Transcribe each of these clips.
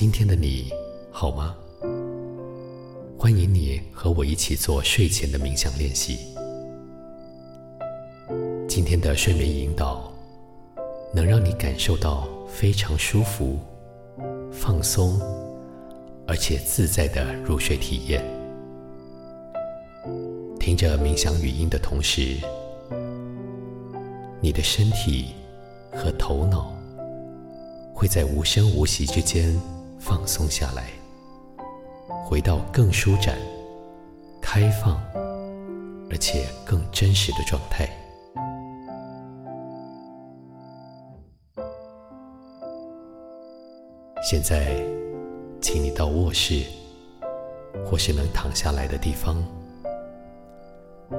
今天的你好吗？欢迎你和我一起做睡前的冥想练习。今天的睡眠引导能让你感受到非常舒服、放松，而且自在的入睡体验。听着冥想语音的同时，你的身体和头脑会在无声无息之间放松下来，回到更舒展、开放，而且更真实的状态。现在，请你到卧室，或是能躺下来的地方，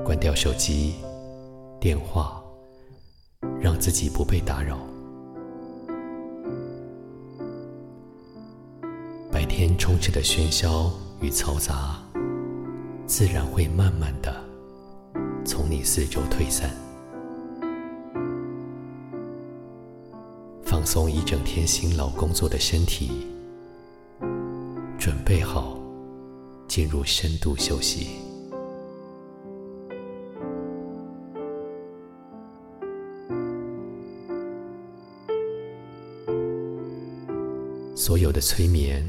关掉手机、电话，让自己不被打扰。天充斥的喧嚣与嘈杂，自然会慢慢的从你四周退散。放松一整天辛劳工作的身体，准备好进入深度休息。所有的催眠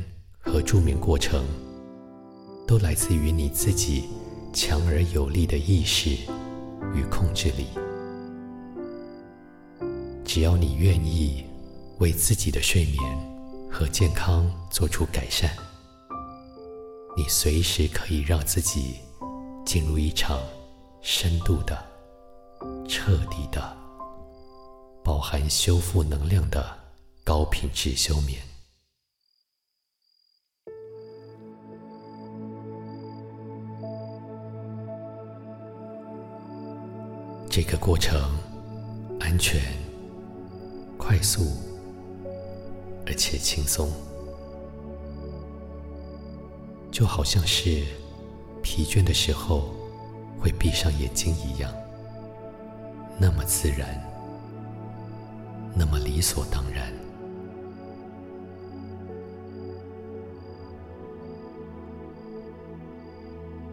和助眠过程，都来自于你自己强而有力的意识与控制力。只要你愿意。为自己的睡眠和健康做出改善，你随时可以让自己进入一场深度的、彻底的、饱含修复能量的高品质休眠。这个过程安全、快速。而且轻松，就好像是疲倦的时候会闭上眼睛一样，那么自然，那么理所当然。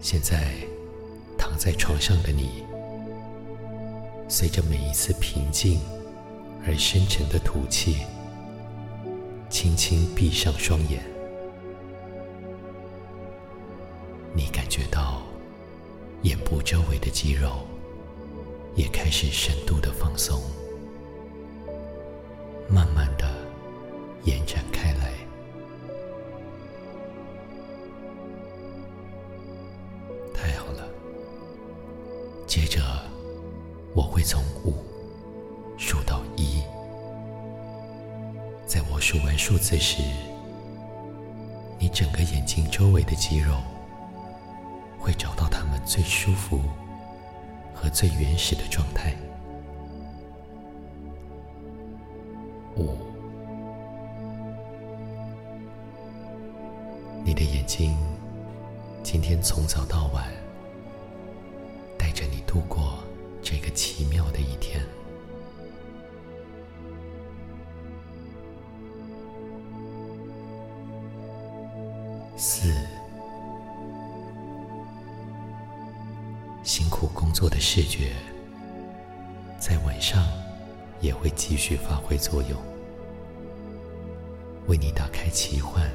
现在躺在床上的你，随着每一次平静而深沉的吐气。轻轻闭上双眼，你感觉到眼部周围的肌肉也开始深度的放松，慢慢的延展开来。我会从五。数到一，在我数完数字时，你整个眼睛周围的肌肉会找到它们最舒服和最原始的状态。五，你的眼睛今天从早到晚带着你度过这个奇妙的一天。四，辛苦工作的视觉，在晚上也会继续发挥作用，为你打开奇幻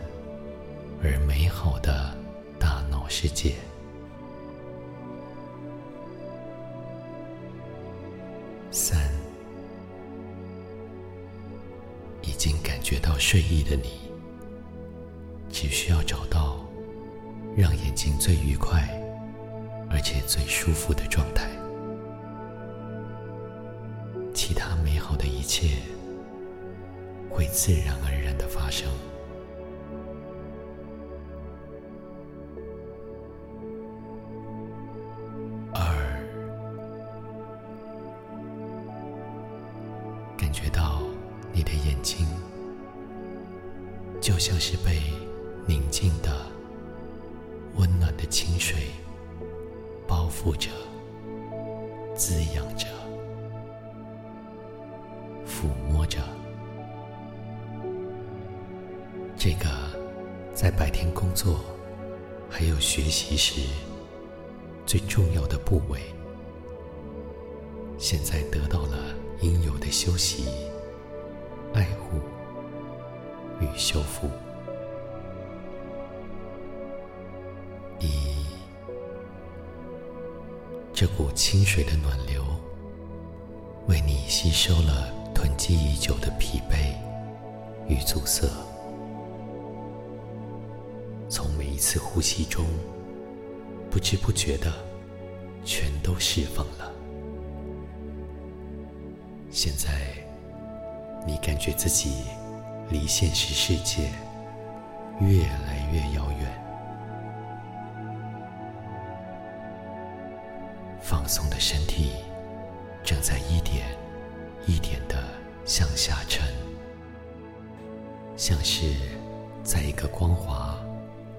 而美好的大脑世界。睡意的你。只需要找到让眼睛最愉快而且最舒服的状态，其他美好的一切会自然而然的像是被。宁静的、温暖的清水包覆着、滋养着、抚摸着，这个在白天工作还有学习时最重要的部位，现在得到了应有的休息、爱护与修复。一，这股清水的暖流，为你吸收了囤积已久的疲惫与阻塞。从每一次呼吸中，不知不觉的，全都释放了。现在，你感觉自己离现实世界越来越遥远。放松的身体正在一点一点的向下沉，像是在一个光滑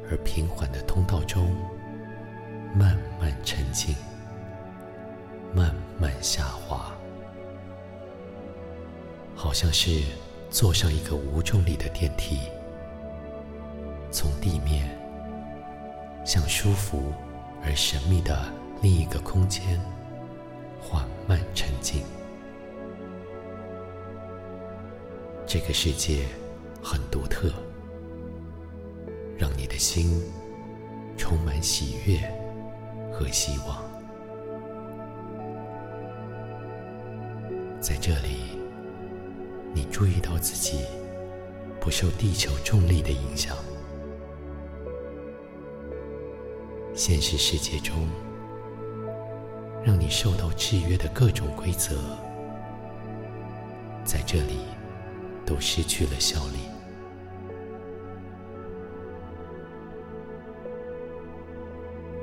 而平缓的通道中慢慢沉静，慢慢下滑，好像是坐上一个无重力的电梯，从地面向舒服而神秘的。另一个空间，缓慢沉静。这个世界很独特，让你的心充满喜悦和希望。在这里，你注意到自己不受地球重力的影响。现实世界中。让你受到制约的各种规则，在这里都失去了效力。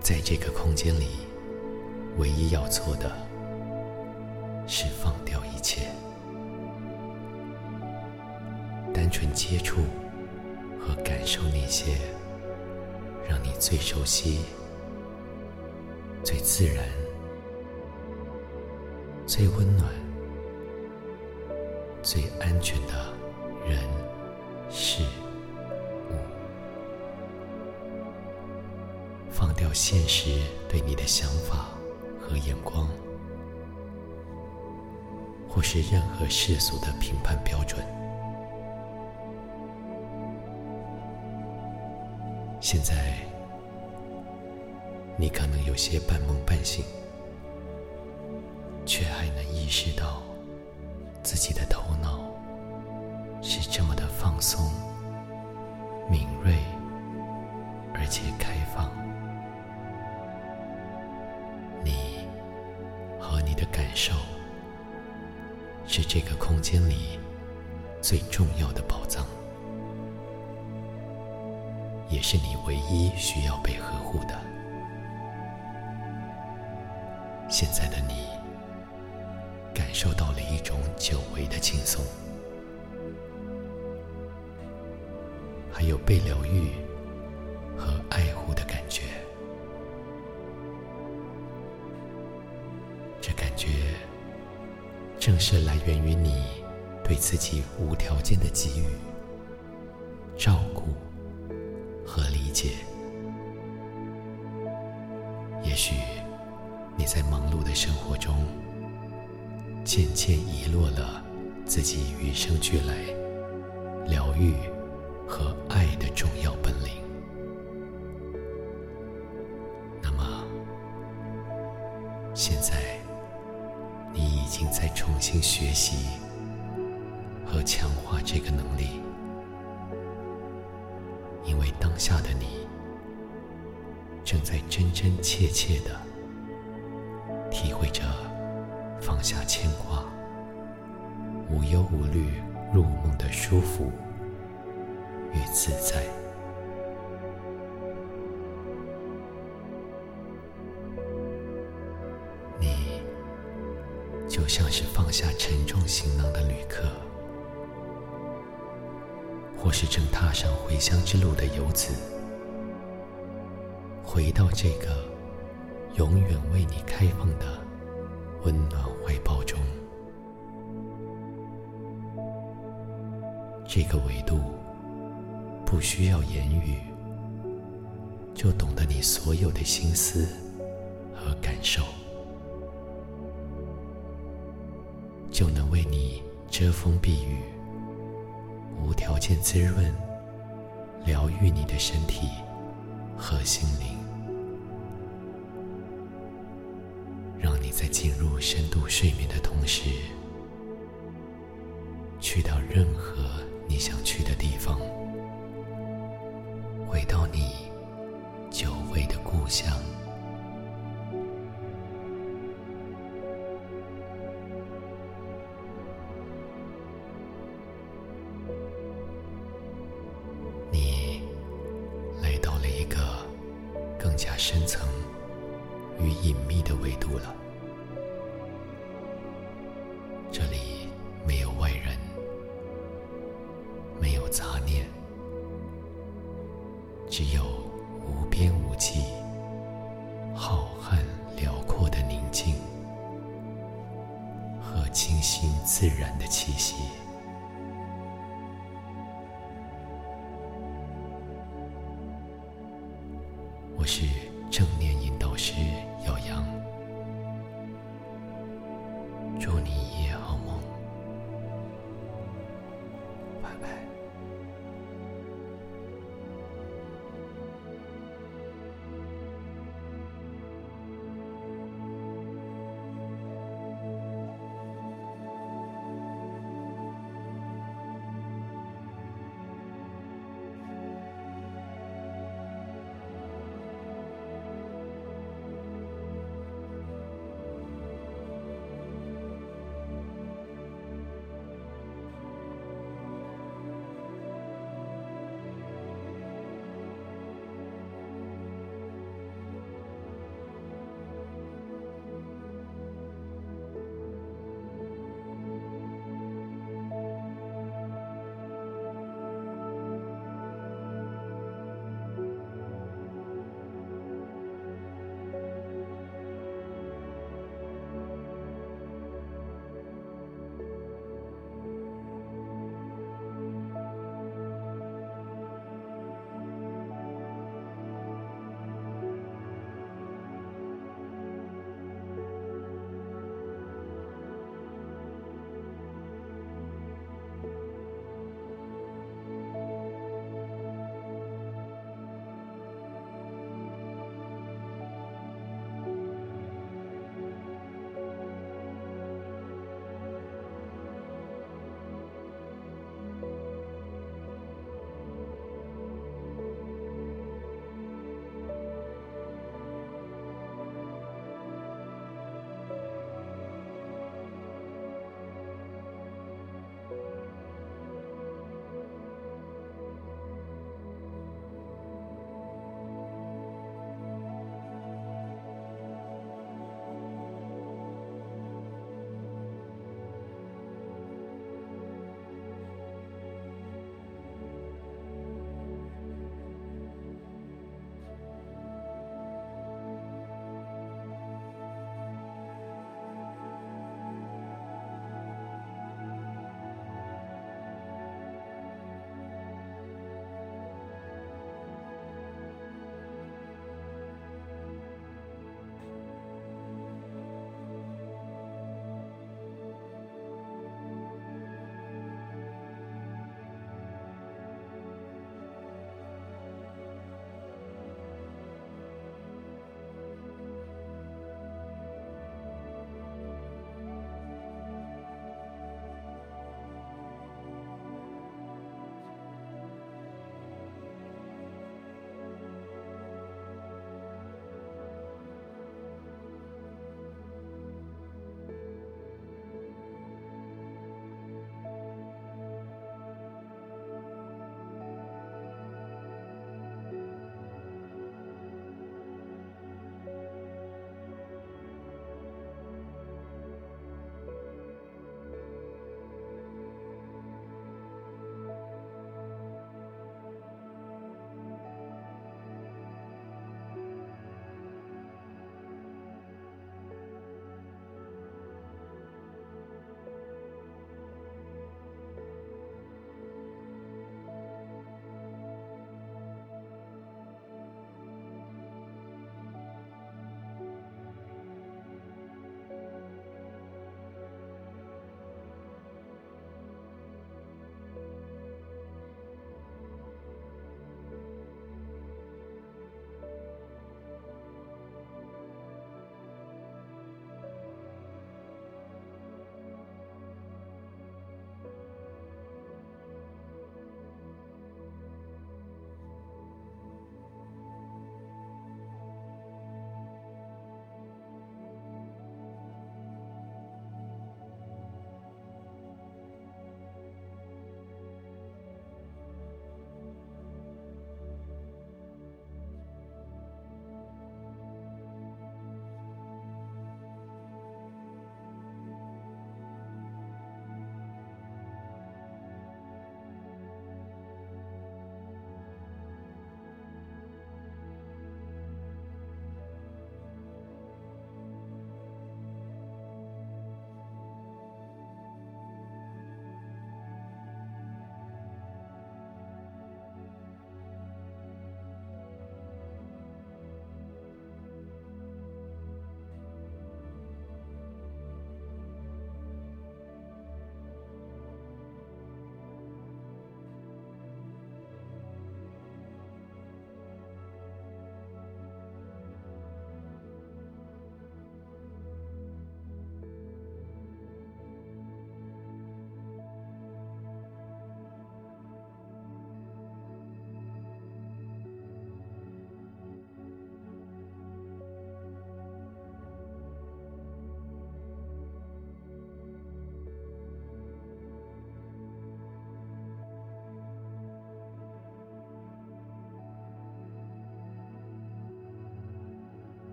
在这个空间里，唯一要做的，是放掉一切，纯接触和感受那些让你最熟悉、最自然。最温暖、最安全的人、事、物，放掉现实对你的想法和眼光，或是任何世俗的评判标准。现在，你可能有些半梦半醒。却还能意识到自己的头脑是这么的放松、敏锐，而且开放。你和你的感受是这个空间里最重要的宝藏，也是你唯一需要被呵护的。现在的你。感受到了一种久违的轻松，还有被疗愈和爱护的感觉。这感觉正是来源于你对自己无条件的给予、照顾你在忙碌的生活中。渐渐遗落了自己与生俱来疗愈和爱的重要本领。那么，现在你已经在重新学习和强化这个能力，因为当下的你正在真真切切的体会着。放下牵挂，无忧无虑入梦的舒服与自在。你就像是放下沉重行囊的旅客，或是正踏上回乡之路的游子，回到这个永远为你开放的。温暖怀抱中，这个维度不需要言语，就懂得你所有的心思和感受，就能为你遮风避雨，无条件滋润、疗愈你的身体和心灵，进入深度睡眠的同时，去到任何你想去的地方。回到你久违的故乡，自然的气息。